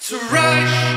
to rush.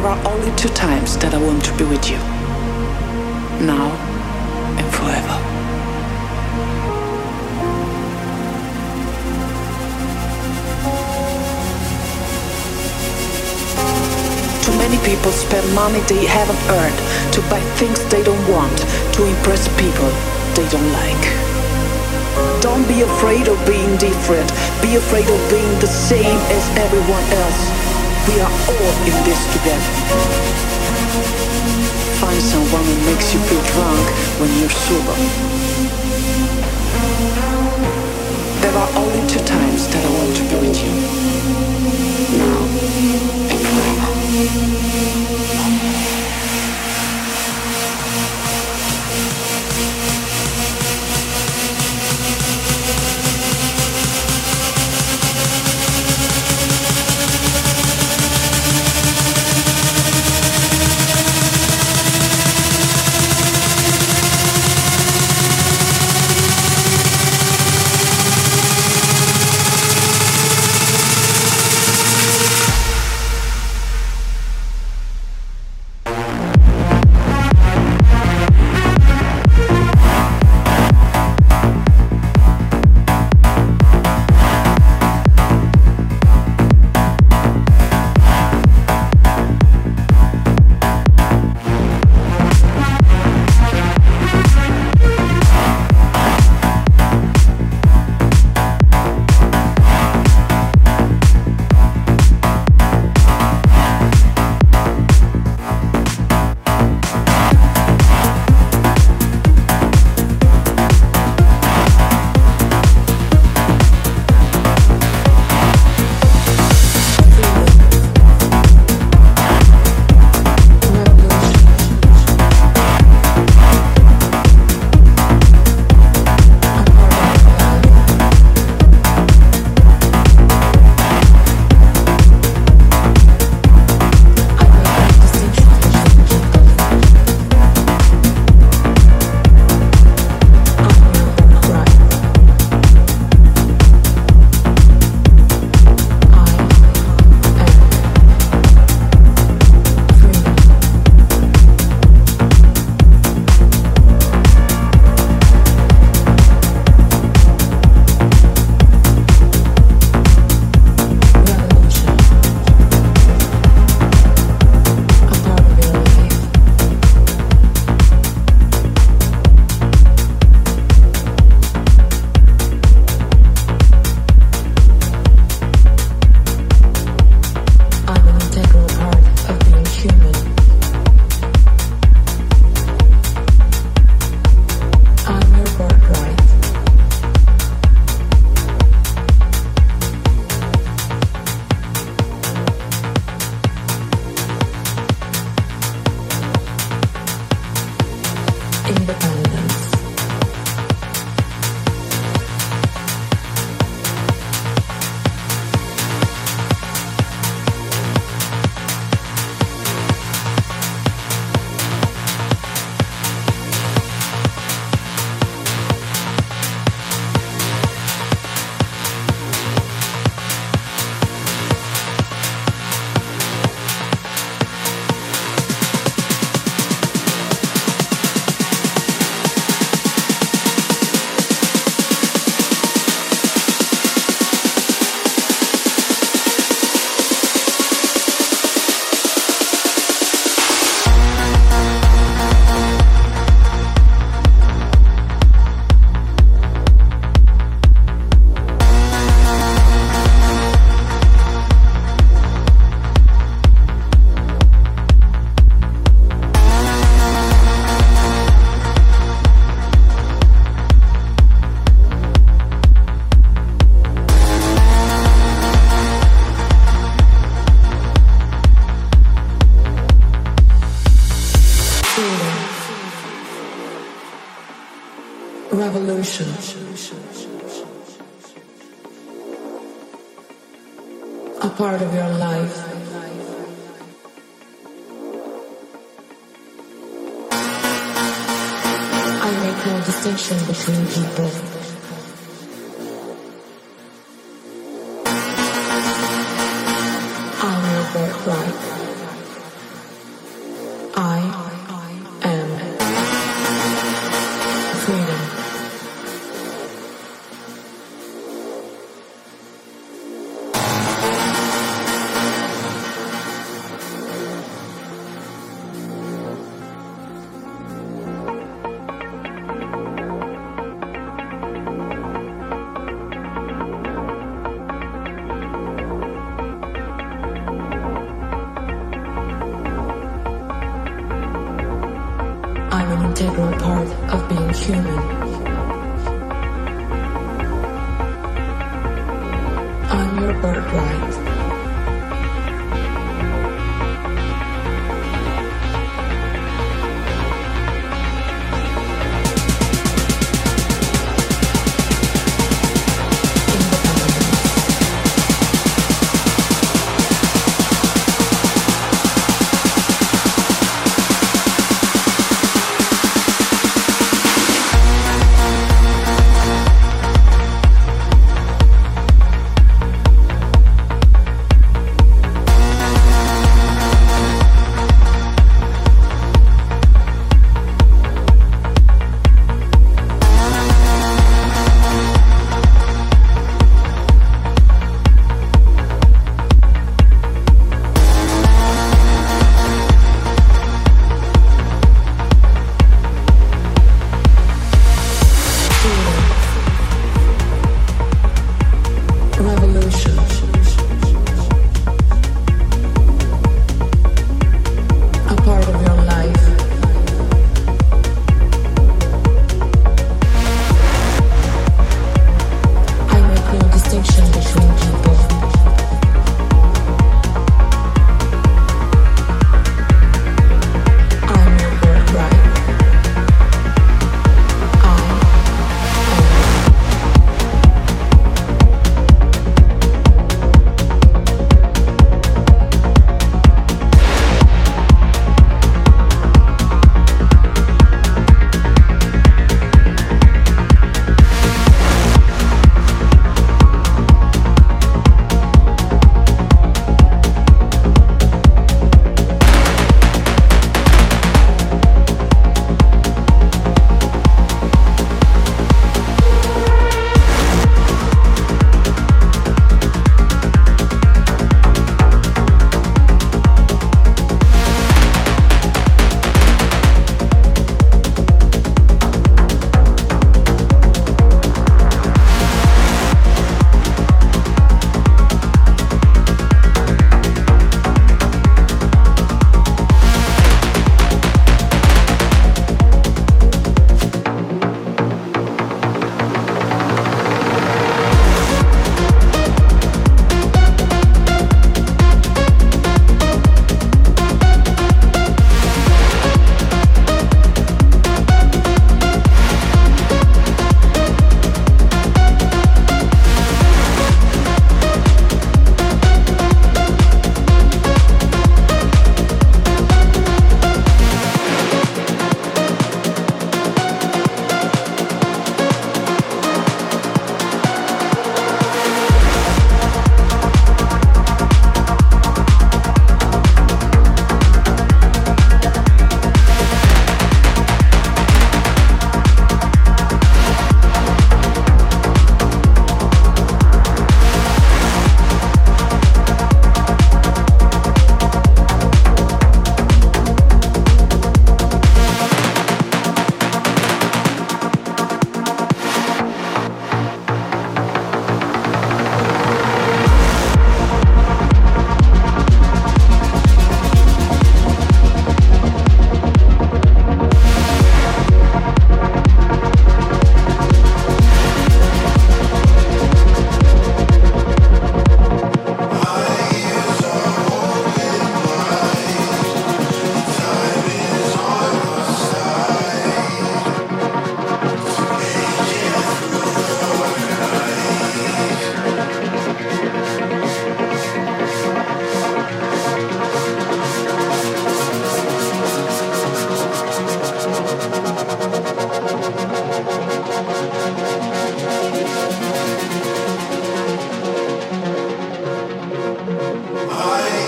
There are only two times that I want to be with you. Now and forever. Too many people spend money they haven't earned to buy things they don't want, to impress people they don't like. Don't be afraid of being different. Be afraid of being the same as everyone else. We are all in this together. Find someone who makes you feel drunk when you're sober. There are only two times that I want to be with you. Now and forever.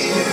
Yes.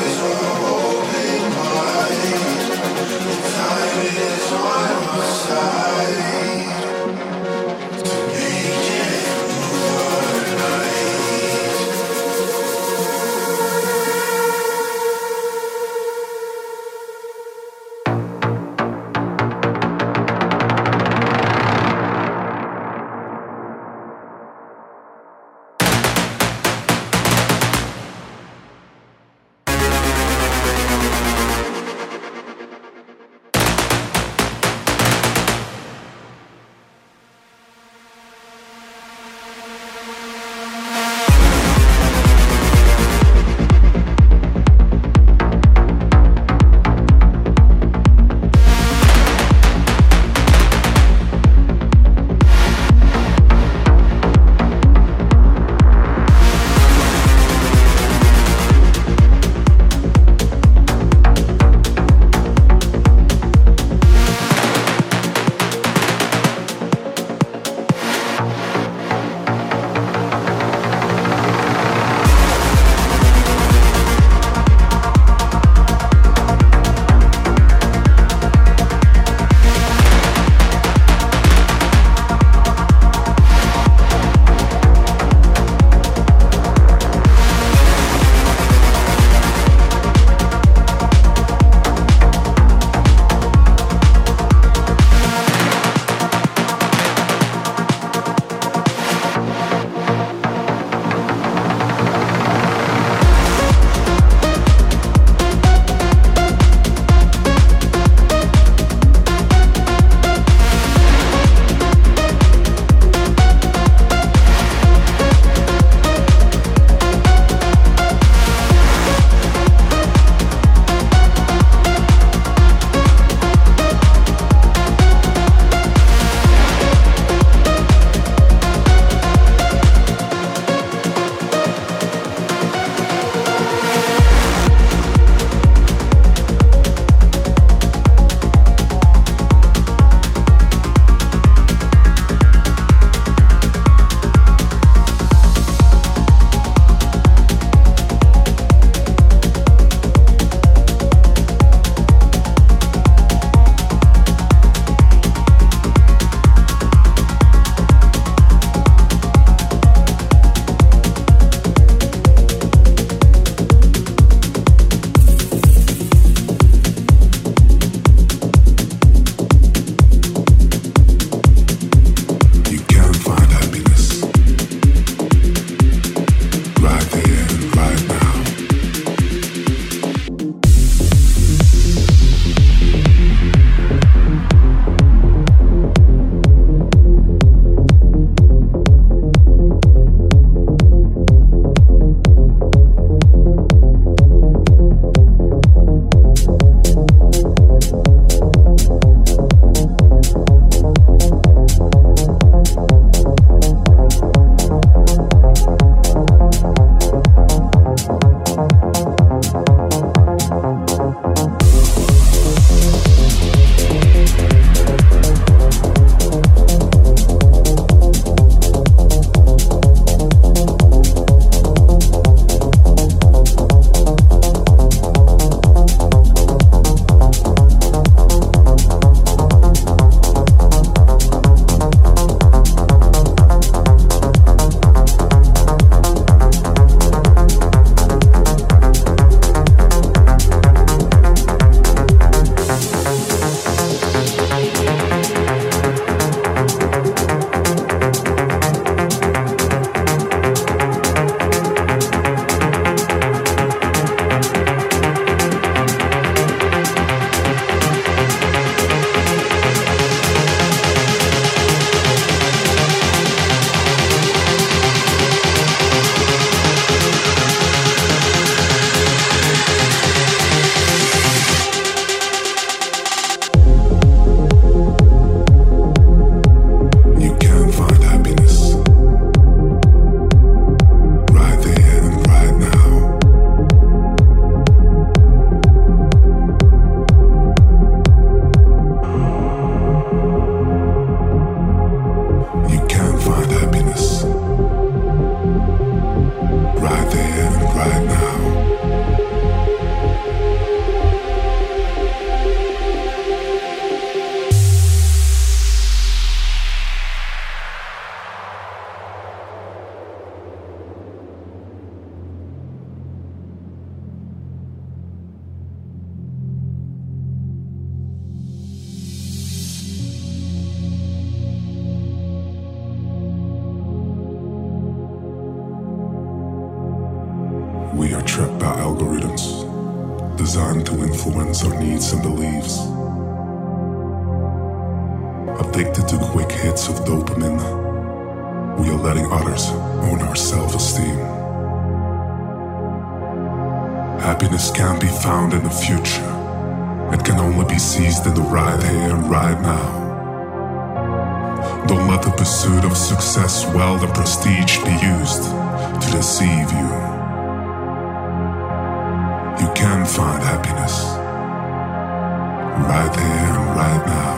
Right there and right now.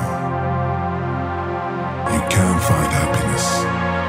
You can find happiness